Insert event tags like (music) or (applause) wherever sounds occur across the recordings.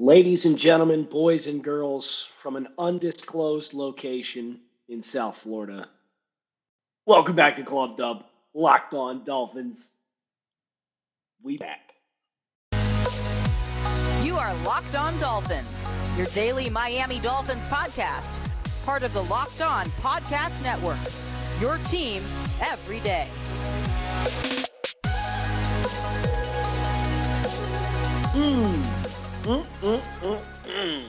Ladies and gentlemen, boys and girls from an undisclosed location in South Florida, welcome back to Club Dub, Locked On Dolphins. We back. You are Locked On Dolphins, your daily Miami Dolphins podcast, part of the Locked On Podcast Network. Your team every day. Mm, mm, mm.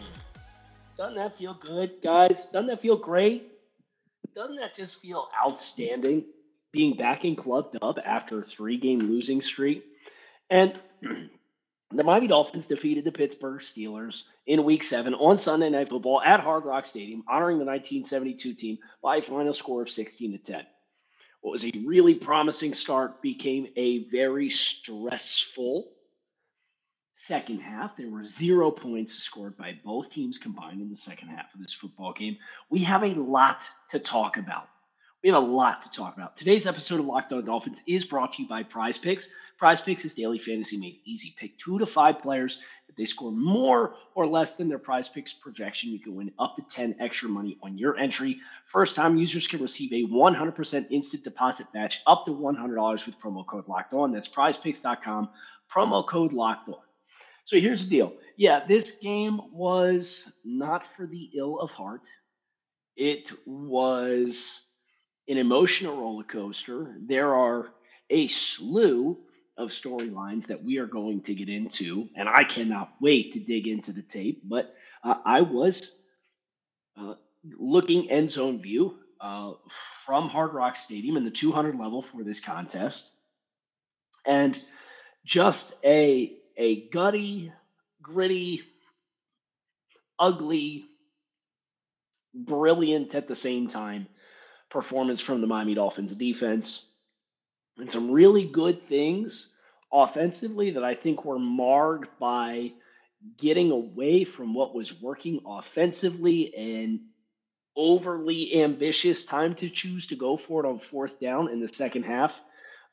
Doesn't that feel good, guys? Doesn't that feel great? Doesn't that just feel outstanding being back in Club Dub after a three game losing streak? And (clears throat) the Miami Dolphins defeated the Pittsburgh Steelers in week seven on Sunday Night Football at Hard Rock Stadium, honoring the 1972 team by a final score of 16 to 10. What was a really promising start became a very stressful second half. There were zero points scored by both teams combined in the second half of this football game. We have a lot to talk about. We have a lot to talk about. Today's episode of Locked On Dolphins is brought to you by Prize Picks. Prize Picks is daily fantasy made easy. Pick two to five players. If they score more or less than their Prize Picks projection, you can win up to 10 extra money on your entry. First time users can receive a 100% instant deposit match up to $100 with promo code Locked On. That's prizepicks.com, promo code Locked On. So here's the deal. Yeah, this game was not for the ill of heart. It was an emotional roller coaster. There are a slew of storylines that we are going to get into, and I cannot wait to dig into the tape. But uh, I was uh, looking end zone view uh, from Hard Rock Stadium in the 200 level for this contest, and just a a gutty, gritty, ugly, brilliant at the same time performance from the Miami Dolphins defense. And some really good things offensively that I think were marred by getting away from what was working offensively and overly ambitious time to choose to go for it on fourth down in the second half,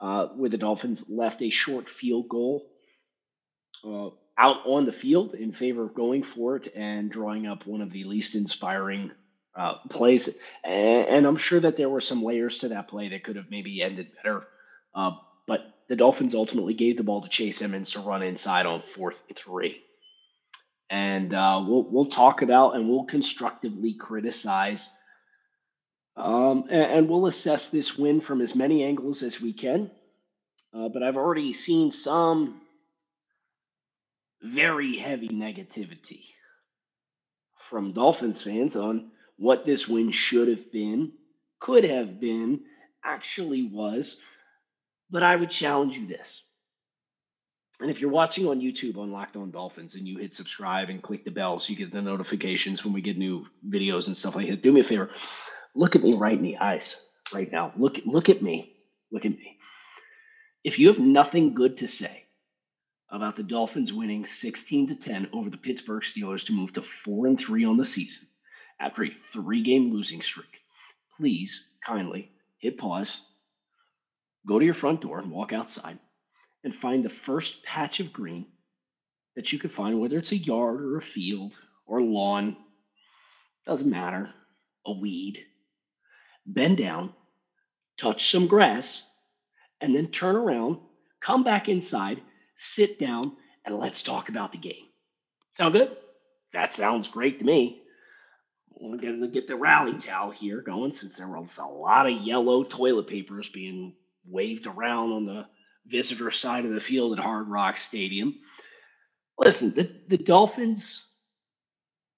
uh, where the Dolphins left a short field goal uh, out on the field in favor of going for it and drawing up one of the least inspiring uh, plays. And, and, I'm sure that there were some layers to that play that could have maybe ended better. Uh, but the Dolphins ultimately gave the ball to Chase Edmonds to run inside on fourth and three. And uh, we'll we'll talk about and we'll constructively criticize um, and, and, we'll assess this win from as many angles as we can. Uh, but I've already seen some very heavy negativity from Dolphins fans on what this win should have been, could have been, actually was. But I would challenge you this. And if you're watching on YouTube on Locked On Dolphins and you hit subscribe and click the bell so you get the notifications when we get new videos and stuff like that, do me a favor. Look at me right in the eyes right now. Look, look at me. Look at me. If you have nothing good to say about the Dolphins winning 16 to 10 over the Pittsburgh Steelers to move to 4 and 3 on the season after a 3-game losing streak. Please kindly hit pause, go to your front door and walk outside and find the first patch of green that you could find whether it's a yard or a field or a lawn, doesn't matter, a weed. Bend down, touch some grass, and then turn around, come back inside sit down, and let's talk about the game. Sound good? That sounds great to me. We're going to get the rally towel here going since there was a lot of yellow toilet papers being waved around on the visitor side of the field at Hard Rock Stadium. Listen, the, the Dolphins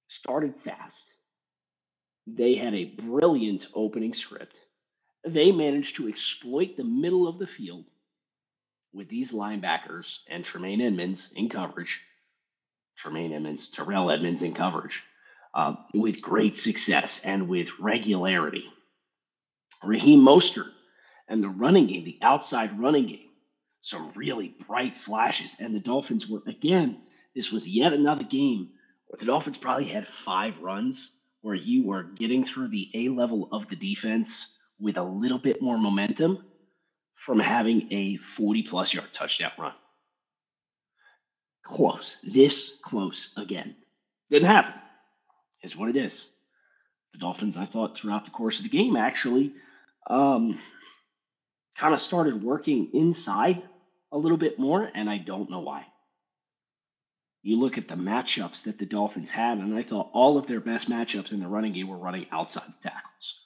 started fast. They had a brilliant opening script. They managed to exploit the middle of the field with these linebackers and Tremaine Edmunds in coverage, Tremaine Edmunds, Terrell Edmunds in coverage, uh, with great success and with regularity. Raheem Mostert and the running game, the outside running game, some really bright flashes. And the Dolphins were, again, this was yet another game where the Dolphins probably had five runs where you were getting through the A level of the defense with a little bit more momentum from having a 40 plus yard touchdown run. Close. This close again. Didn't happen. Is what it is. The Dolphins, I thought, throughout the course of the game, actually um, kind of started working inside a little bit more, and I don't know why. You look at the matchups that the Dolphins had, and I thought all of their best matchups in the running game were running outside the tackles.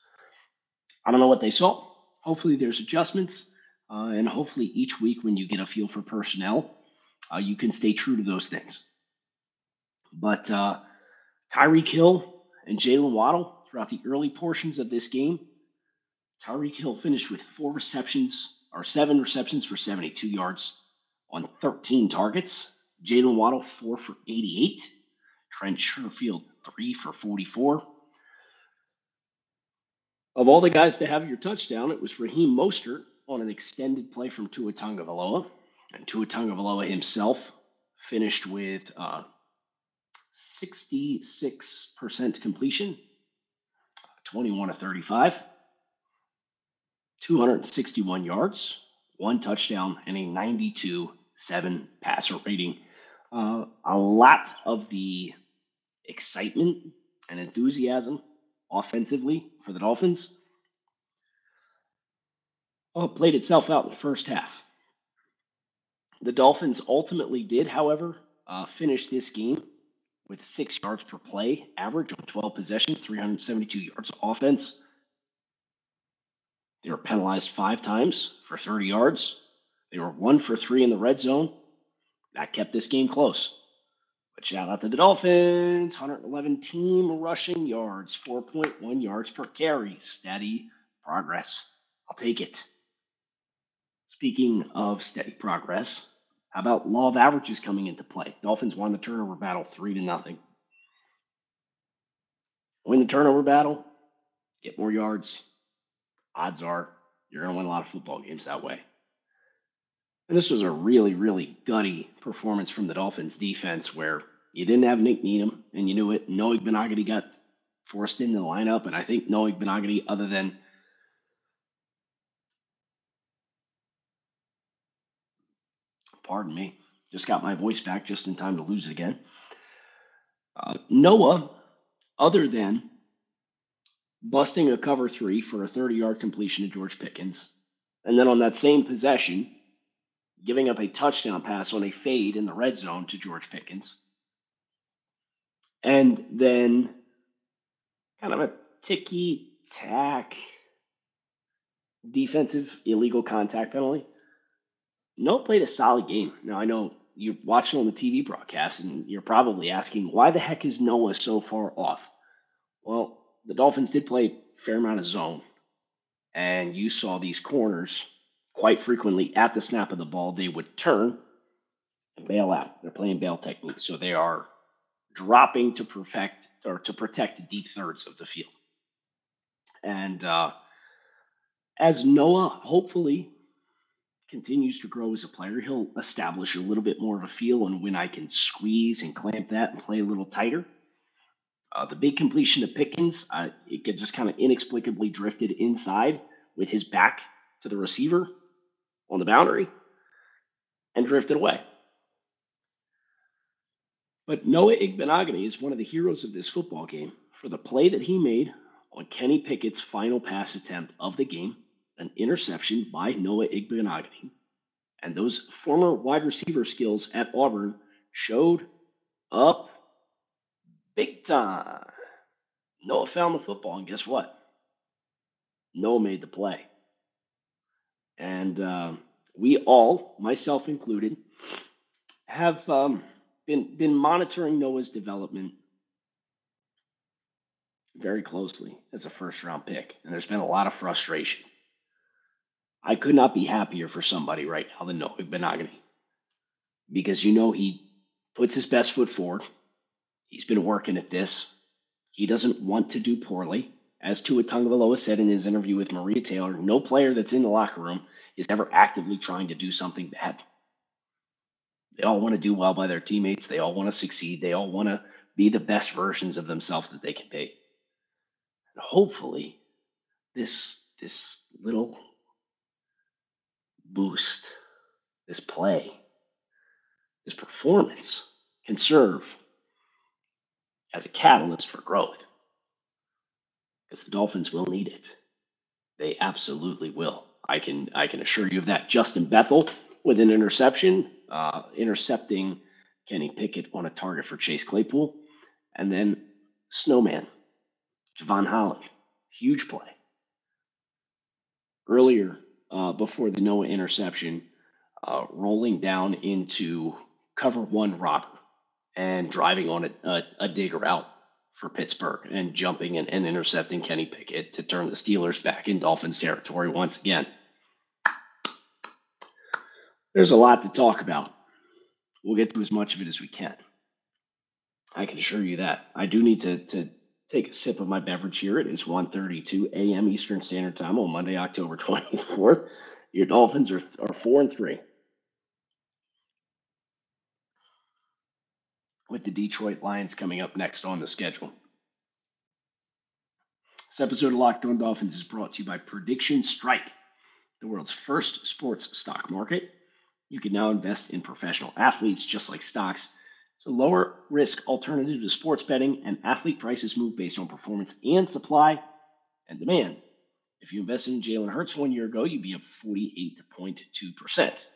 I don't know what they saw. Hopefully, there's adjustments, uh, and hopefully, each week when you get a feel for personnel, uh, you can stay true to those things. But uh, Tyreek Hill and Jaylen Waddle throughout the early portions of this game, Tyreek Hill finished with four receptions or seven receptions for 72 yards on 13 targets. Jaylen Waddle, four for 88. Trent Sherfield, three for 44. Of all the guys to have your touchdown, it was Raheem Mostert on an extended play from Tua Tagovailoa. And Tua Tagovailoa himself finished with uh, 66% completion, 21 to 35, 261 yards, one touchdown, and a 92 7 passer rating. Uh, a lot of the excitement and enthusiasm offensively for the Dolphins well, played itself out in the first half. The Dolphins ultimately did, however, uh, finish this game with six yards per play average on 12 possessions, 372 yards of offense. They were penalized five times for 30 yards. They were one for three in the red zone. That kept this game close. But shout out to the Dolphins 111 team rushing yards, 4.1 yards per carry. Steady progress. I'll take it. Speaking of steady progress, how about law of averages coming into play? Dolphins won the turnover battle three to nothing. Win the turnover battle, get more yards. Odds are you're going to win a lot of football games that way. And this was a really, really gutty performance from the Dolphins defense where you didn't have Nik Needham and you knew it. Noah Igbinoghene got forced into the lineup. And I think Noah Igbinoghene, other than pardon me, just got my voice back just in time to lose it again. Uh, Noah, other than busting a cover three for a 30 yard completion to George Pickens, and then on that same possession, giving up a touchdown pass on a fade in the red zone to George Pickens, and then kind of a ticky tack defensive illegal contact penalty Noah played a solid game. Now I know you're watching on the TV broadcast and you're probably asking why the heck is Noah so far off? Well, the Dolphins did play a fair amount of zone, and you saw these corners quite frequently at the snap of the ball. They would turn and bail out. They're playing bail technique, so they are dropping to perfect or to protect the deep thirds of the field. And uh, as Noah hopefully continues to grow as a player, he'll establish a little bit more of a feel on when I can squeeze and clamp that and play a little tighter. Uh, the big completion to Pickens, uh, it just kind of inexplicably drifted inside with his back to the receiver on the boundary and drifted away. But Noah Igbinoghene is one of the heroes of this football game for the play that he made on Kenny Pickett's final pass attempt of the game an interception by Noah Igbinoghene. And those former wide receiver skills at Auburn showed up big time. Noah found the football, and guess what? Noah made the play. And uh, we all, myself included, have um, been been monitoring Noah's development very closely as a first round pick, and there's been a lot of frustration. I could not be happier for somebody right now than Noah Igbinoghene. Because you know he puts his best foot forward. He's been working at this. He doesn't want to do poorly. As Tua Tagovailoa said in his interview with Maria Taylor, no player that's in the locker room is ever actively trying to do something bad. They all want to do well by their teammates. They all want to succeed. They all want to be the best versions of themselves that they can be. And hopefully, this this little boost, this play, this performance can serve as a catalyst for growth because the Dolphins will need it. They absolutely will. I can I can assure you of that. Justin Bethel with an interception, uh, intercepting Kenny Pickett on a target for Chase Claypool, and then Snowman, Jevon Holland, huge play. Earlier, uh, before the Noah interception, uh, rolling down into cover one robber and driving on a, a, a digger out for Pittsburgh and jumping and, and intercepting Kenny Pickett to turn the Steelers back in Dolphins territory once again. There's a lot to talk about. We'll get to as much of it as we can. I can assure you that. I do need to, to take a sip of my beverage here. It is 1.32 a.m. Eastern Standard Time on Monday, October (laughs) 24th. Your Dolphins are, are 4 and 3. with the Detroit Lions coming up next on the schedule. This episode of Locked On Dolphins is brought to you by Prediction Strike, the world's first sports stock market. You can now invest in professional athletes just like stocks. It's a lower risk alternative to sports betting, and athlete prices move based on performance and supply and demand. If you invested in Jalen Hurts one year ago, you'd be up 48.2%.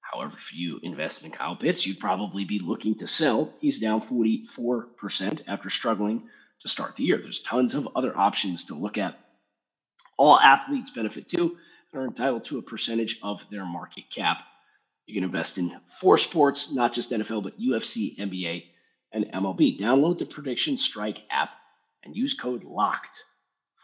However, if you invested in Kyle Pitts, you'd probably be looking to sell. He's down 44% after struggling to start the year. There's tons of other options to look at. All athletes benefit too and are entitled to a percentage of their market cap. You can invest in four sports, not just NFL, but UFC, NBA, and MLB. Download the Prediction Strike app and use code LOCKED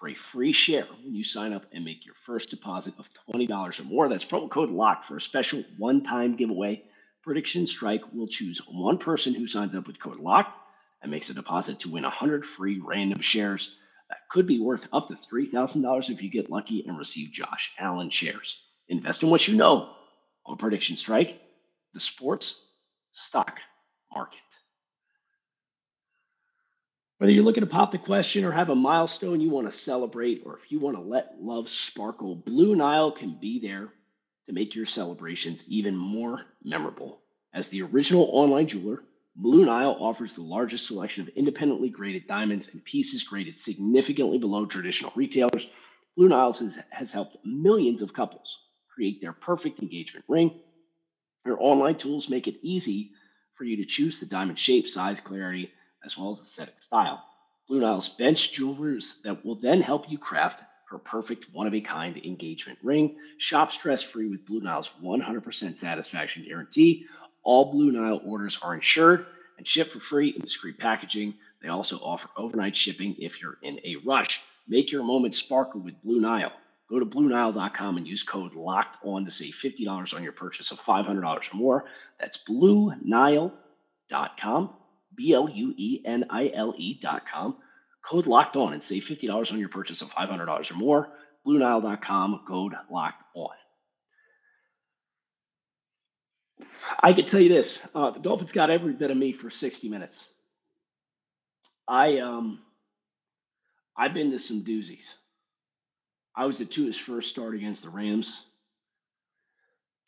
for a free share when you sign up and make your first deposit of $20 or more. That's promo code LOCKED for a special one time giveaway. Prediction Strike will choose one person who signs up with code LOCKED and makes a deposit to win 100 free random shares. That could be worth up to $3,000 if you get lucky and receive Josh Allen shares. Invest in what you know on Prediction Strike, the sports stock market. Whether you're looking to pop the question or have a milestone you want to celebrate, or if you want to let love sparkle, Blue Nile can be there to make your celebrations even more memorable. As the original online jeweler, Blue Nile offers the largest selection of independently graded diamonds and pieces graded significantly below traditional retailers. Blue Nile has, has helped millions of couples create their perfect engagement ring. Their online tools make it easy for you to choose the diamond shape, size, clarity, as well as aesthetic style. Blue Nile's bench jewelers that will then help you craft her perfect one of a kind engagement ring. Shop stress free with Blue Nile's 100% satisfaction guarantee. All Blue Nile orders are insured and shipped for free in discreet packaging. They also offer overnight shipping if you're in a rush. Make your moment sparkle with Blue Nile. Go to BlueNile.com and use code LOCKED ON to save $50 on your purchase of $500 or more. That's BlueNile.com B L U E N I L E dot com. Code locked on and save $50 on your purchase of $500 or more. BlueNile.com, code locked on. I can tell you this uh, the Dolphins got every bit of me for 60 minutes. I, um, I've been to some doozies. I was at Tua's first start against the Rams.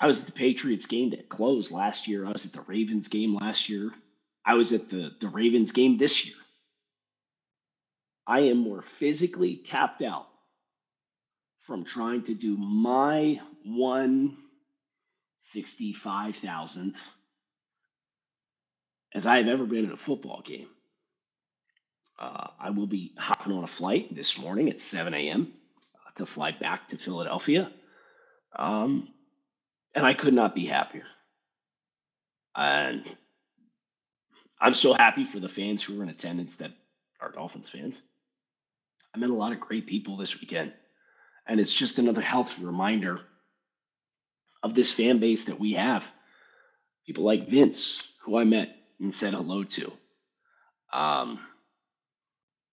I was at the Patriots game that closed last year. I was at the Ravens game last year. I was at the, the Ravens game this year. I am more physically tapped out from trying to do my one sixty-five thousandth as I have ever been in a football game. Uh, I will be hopping on a flight this morning at 7 a.m. To fly back to Philadelphia. Um, and I could not be happier. And I'm so happy for the fans who were in attendance that are Dolphins fans. I met a lot of great people this weekend. And it's just another healthy reminder of this fan base that we have. People like Vince, who I met and said hello to. Um,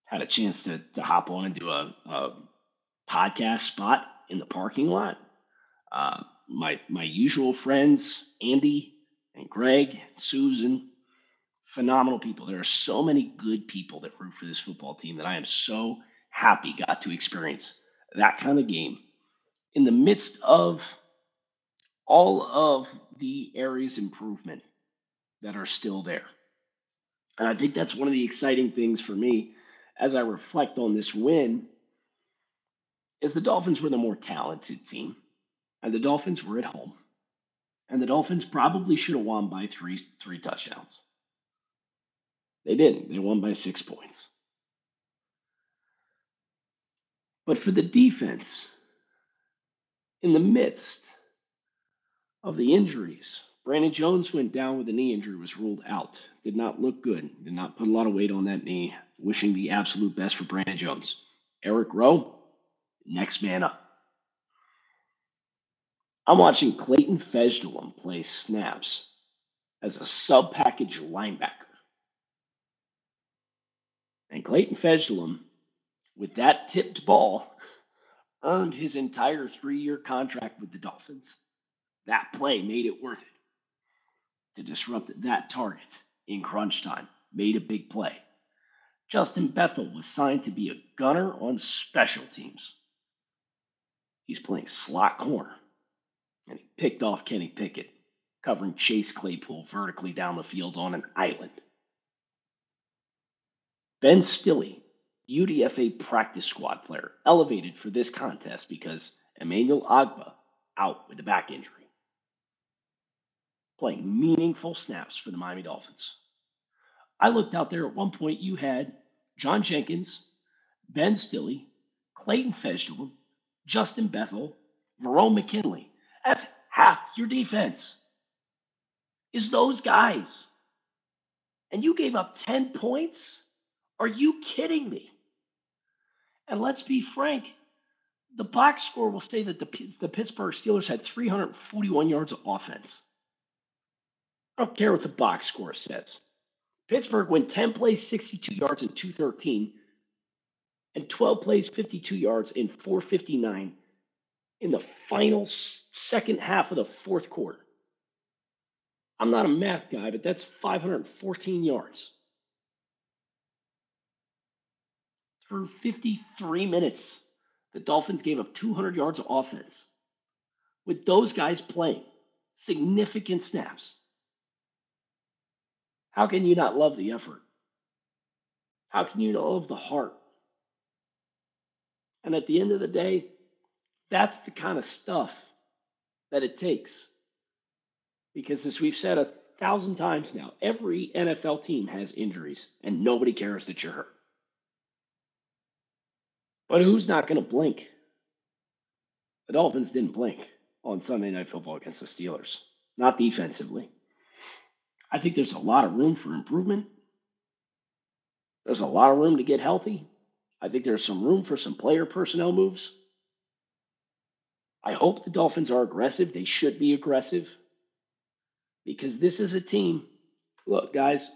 had a chance to, to hop on and do a, a podcast spot in the parking lot. Uh, my my usual friends, Andy and Greg, Susan, phenomenal people. There are so many good people that root for this football team that I am so happy got to experience that kind of game in the midst of all of the areas improvement that are still there. And I think that's one of the exciting things for me as I reflect on this win is the Dolphins were the more talented team and the Dolphins were at home. And the Dolphins probably should have won by three three touchdowns. They didn't. They won by 6 points. But for the defense, in the midst of the injuries, Brandon Jones went down with a knee injury, was ruled out. Did not look good. Did not put a lot of weight on that knee. Wishing the absolute best for Brandon Jones. Eric Rowe, next man up. I'm watching Clayton Fejedelem play snaps as a sub package linebacker. And Clayton Fejedelem, with that tipped ball, earned his entire three year contract with the Dolphins. That play made it worth it to disrupt that target in crunch time, made a big play. Justin Bethel was signed to be a gunner on special teams. He's playing slot corner, and he picked off Kenny Pickett, covering Chase Claypool vertically down the field on an island. Ben Stille UDFA practice squad player, elevated for this contest because Emmanuel Ogbah out with a back injury. Playing meaningful snaps for the Miami Dolphins. I looked out there at one point, you had John Jenkins, Ben Stille, Clayton Fejedelem, Justin Bethel, Verone McKinley. That's half your defense. Is those guys. And you gave up 10 points? Are you kidding me? And let's be frank, the box score will say that the, the Pittsburgh Steelers had 341 yards of offense. I don't care what the box score says. Pittsburgh went 10 plays, 62 yards, and 213, and 12 plays, 52 yards, in 459 in the final second half of the fourth quarter. I'm not a math guy, but that's 514 yards. through 53 minutes, the Dolphins gave up 200 yards of offense. With those guys playing significant snaps, how can you not love the effort? How can you not love the heart? And at the end of the day, that's the kind of stuff that it takes. Because as we've said a thousand times now, every NFL team has injuries and nobody cares that you're hurt. But who's not going to blink? The Dolphins didn't blink on Sunday Night Football against the Steelers, not defensively. I think there's a lot of room for improvement. There's a lot of room to get healthy. I think there's some room for some player personnel moves. I hope the Dolphins are aggressive. They should be aggressive because this is a team. Look, guys,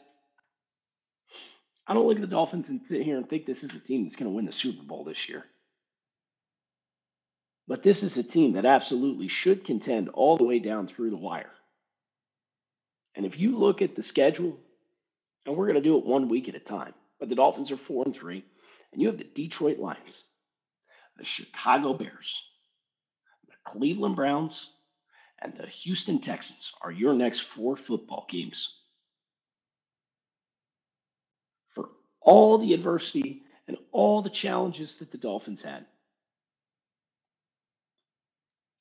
I don't look at the Dolphins and sit here and think this is a team that's going to win the Super Bowl this year. But this is a team that absolutely should contend all the way down through the wire. And if you look at the schedule, and we're going to do it one week at a time, but the Dolphins are four and three, and you have the Detroit Lions, the Chicago Bears, the Cleveland Browns, and the Houston Texans are your next four football games For all the adversity and all the challenges that the Dolphins had.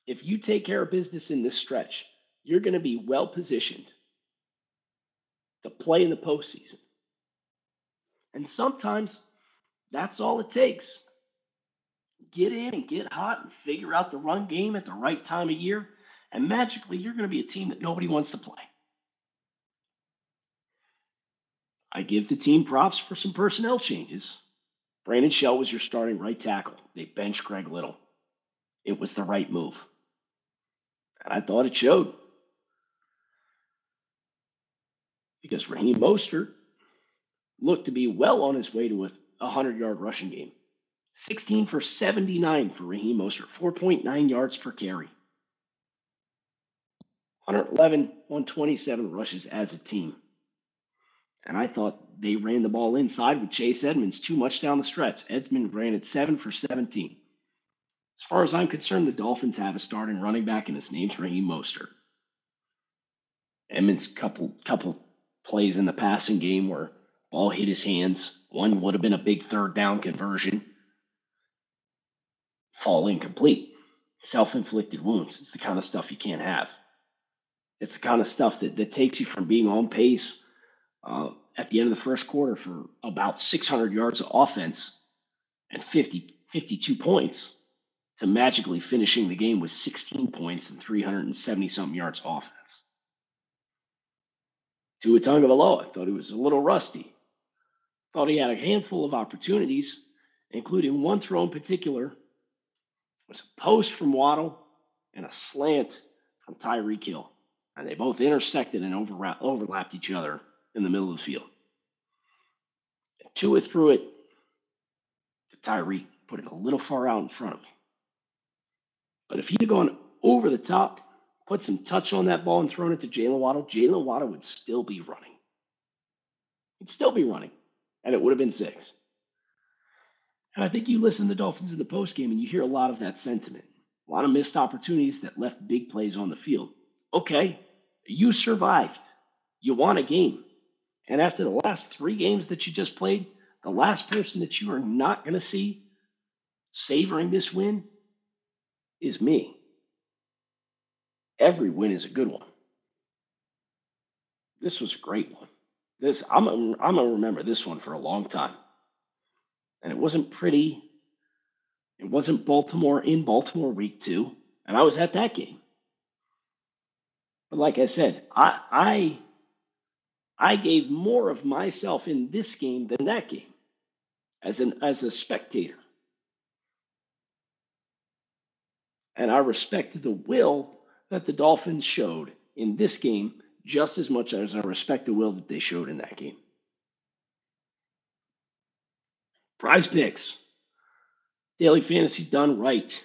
If you take care of business in this stretch, you're going to be well positioned to play in the postseason. And sometimes that's all it takes. Get in and get hot and figure out the run game at the right time of year, and magically you're going to be a team that nobody wants to play. I give the team props for some personnel changes. Brandon Shell was your starting right tackle. They benched Greg Little. It was the right move. And I thought it showed. Because Raheem Mostert looked to be well on his way to a, a 100 yard rushing game. 16 for 79 for Raheem Mostert, 4.9 yards per carry. 111, 127 rushes as a team. And I thought they ran the ball inside with Chase Edmonds too much down the stretch. Edmonds ran it 7 for 17. As far as I'm concerned, the Dolphins have a starting running back, and his name's Raheem Mostert. Edmonds' couple couple plays in the passing game where ball hit his hands. One would have been a big third down conversion. Fall incomplete. Self-inflicted wounds. It's the kind of stuff you can't have. It's the kind of stuff that, that takes you from being on pace uh, at the end of the first quarter for about 600 yards of offense and 50, 52 points to magically finishing the game with 16 points and 370 something yards offense. To a tongue of offense. Tua Tagovailoa, I thought he was a little rusty. Thought he had a handful of opportunities, including one throw in particular. It was a post from Waddle and a slant from Tyreek Hill. And they both intersected and overlapped each other in the middle of the field. Tua threw it to Tyreek, put it a little far out in front of him. But if he'd gone over the top, put some touch on that ball and thrown it to Jaylen Waddle, Jaylen Waddle would still be running. He'd still be running, and it would have been six. And I think you listen to the Dolphins in the postgame and you hear a lot of that sentiment. A lot of missed opportunities that left big plays on the field. Okay, you survived. You won a game. And after the last three games that you just played, the last person that you are not going to see savoring this win is me. Every win is a good one. This was a great one. This I'm I'm gonna remember this one for a long time. And it wasn't pretty. It wasn't Baltimore in Baltimore week two, and I was at that game. But like I said, I I I gave more of myself in this game than that game as an as a spectator. And I respect the will that the Dolphins showed in this game just as much as I respect the will that they showed in that game. Prize picks. Daily fantasy done right.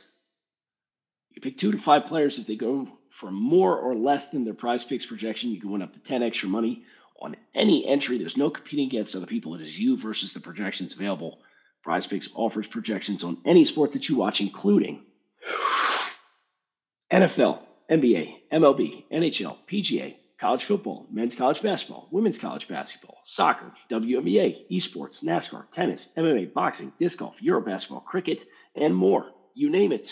You pick two to five players. If they go for more or less than their prize picks projection, you can win up to 10 extra money on any entry. There's no competing against other people. It is you versus the projections available. Prize Picks offers projections on any sport that you watch, including (sighs) NFL, NBA, MLB, NHL, PGA, college football, men's college basketball, women's college basketball, soccer, WNBA, esports, NASCAR, tennis, MMA, boxing, disc golf, Eurobasketball, cricket, and more. You name it.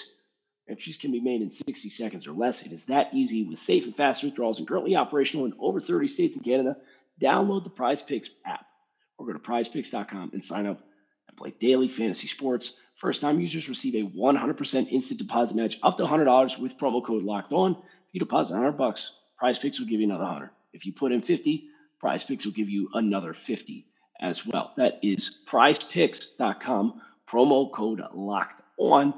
Entries can be made in 60 seconds or less. It is that easy with safe and fast withdrawals and currently operational in over 30 states and Canada. Download the Prize Picks app or go to prizepicks.com and sign up and play daily fantasy sports. First time users receive a 100% instant deposit match up to $100 with promo code locked on. If you deposit 100 bucks, Prize Picks will give you another 100. If you put in 50, Prize Picks will give you another 50 as well. That is prizepicks.com, promo code locked on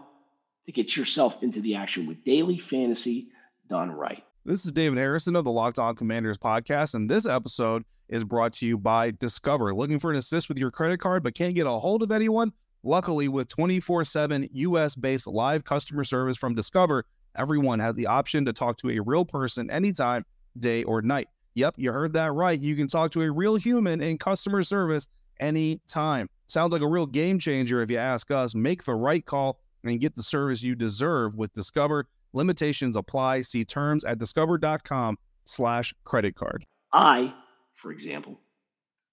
to get yourself into the action with daily fantasy done right. This is David Harrison of the Locked On Commanders podcast, and this episode is brought to you by Discover. Looking for an assist with your credit card but can't get a hold of anyone? Luckily, with 24 7 US based live customer service from Discover, everyone has the option to talk to a real person anytime, day or night. Yep, you heard that right. You can talk to a real human in customer service anytime. Sounds like a real game changer if you ask us. Make the right call and get the service you deserve with Discover. Limitations apply. See terms at discover.com slash credit card. I, for example,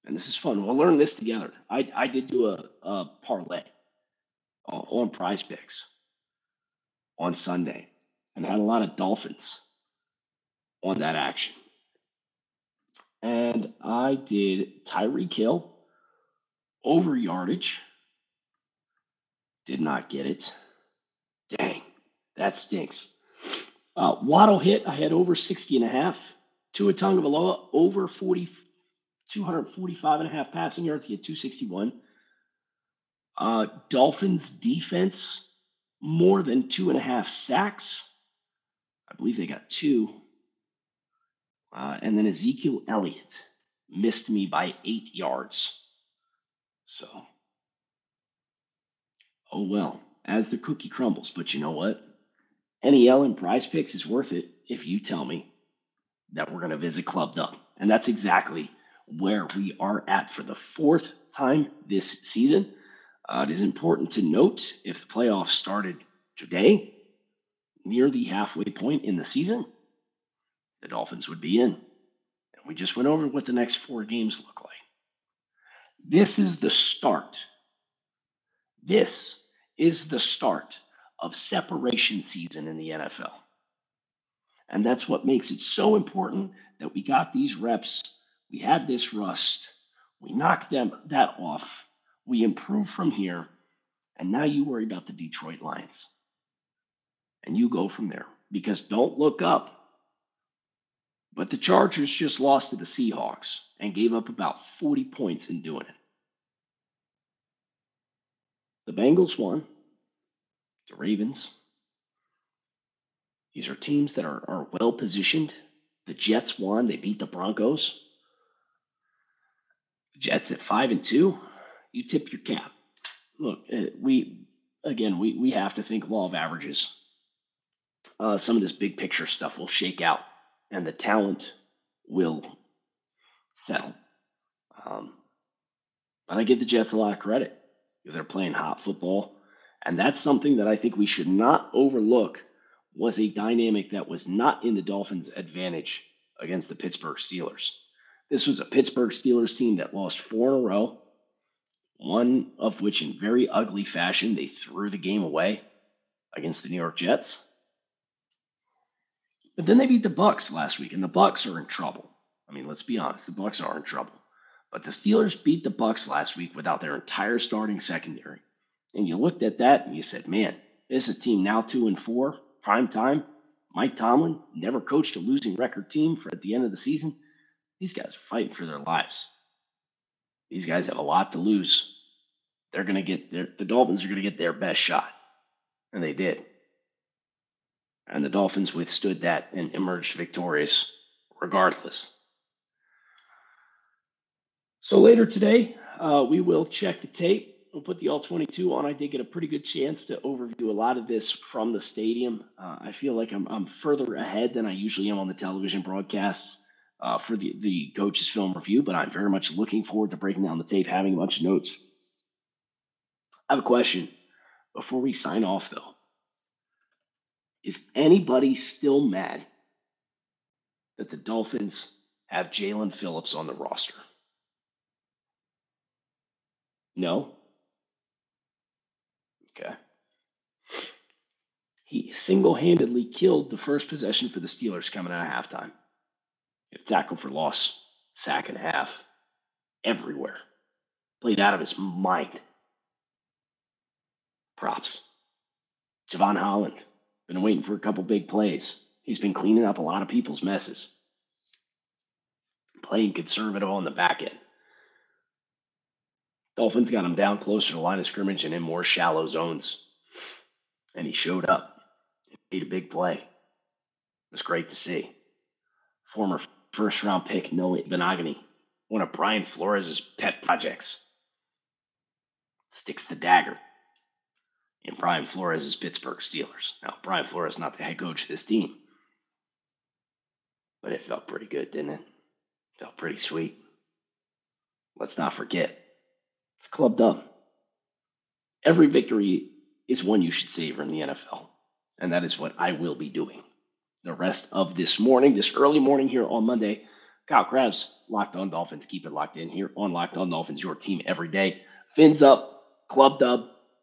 and this is fun. We'll learn this together. I, I did do a, a parlay uh, on prize picks on Sunday and had a lot of Dolphins on that action. And I did Tyreek Hill over yardage. Did not get it. Dang, that stinks. Uh, Waddle hit. I had over 60 and a half. Tua Tagovailoa over 40, 245 and a half passing yards. He had 261. Uh, Dolphins defense, more than two and a half sacks. I believe they got two. Uh, and then Ezekiel Elliott missed me by eight yards. So oh well, as the cookie crumbles. But you know what? NFL and prize picks is worth it if you tell me that we're going to visit Club Dub. And that's exactly where we are at for the fourth time this season. Uh, it is important to note if the playoffs started today, near the halfway point in the season, the Dolphins would be in. And we just went over what the next four games look like. This is the start. This is the start of separation season in the NFL. And that's what makes it so important that we got these reps. We had this rust. We knocked them that off. We improve from here. And now you worry about the Detroit Lions. And you go from there. Because don't look up. But the Chargers just lost to the Seahawks and gave up about 40 points in doing it. The Bengals won. The Ravens. These are teams that are, are well positioned. The Jets won. They beat the Broncos. Jets at five and two. You tip your cap. Look, uh, we again we we have to think law of averages. Uh, some of this big picture stuff will shake out, and the talent will settle. Um, but I give the Jets a lot of credit. They're playing hot football. And that's something that I think we should not overlook was a dynamic that was not in the Dolphins' advantage against the Pittsburgh Steelers. This was a Pittsburgh Steelers team that lost four in a row, one of which in very ugly fashion they threw the game away against the New York Jets. But then they beat the Bucs last week, and the Bucs are in trouble. I mean, let's be honest, the Bucs are in trouble. But the Steelers beat the Bucs last week without their entire starting secondary. And you looked at that and you said, man, this is a team now two and four, prime time. Mike Tomlin never coached a losing record team for at the end of the season. These guys are fighting for their lives. These guys have a lot to lose. They're going to get their, the Dolphins are going to get their best shot. And they did. And the Dolphins withstood that and emerged victorious regardless. So later today, uh, we will check the tape. We'll put the all 22 on. I did get a pretty good chance to overview a lot of this from the stadium. Uh, I feel like I'm, I'm further ahead than I usually am on the television broadcasts uh, for the, the coaches film review, but I'm very much looking forward to breaking down the tape, having a bunch of notes. I have a question before we sign off, though. Is anybody still mad that the Dolphins have Jaelan Phillips on the roster? No. Okay. He single handedly killed the first possession for the Steelers coming out of halftime. Tackle for loss, sack and a half, everywhere. Played out of his mind. Props. Jevon Holland, been waiting for a couple big plays. He's been cleaning up a lot of people's messes. Playing conservative on the back end. Dolphins got him down closer to the line of scrimmage and in more shallow zones. And he showed up. Made a big play. It was great to see. Former first round pick Noah Igbinoghene, one of Brian Flores' pet projects, sticks the dagger in Brian Flores' is Pittsburgh Steelers. Now, Brian Flores is not the head coach of this team, but it felt pretty good, didn't it? Felt pretty sweet. Let's not forget, it's Club Dub. Every victory is one you should savor in the NFL. And that is what I will be doing the rest of this morning, this early morning here on Monday. Kyle Crabbs, Locked On Dolphins. Keep it locked in here on Locked On Dolphins, your team every day. Fins up, Club Dub.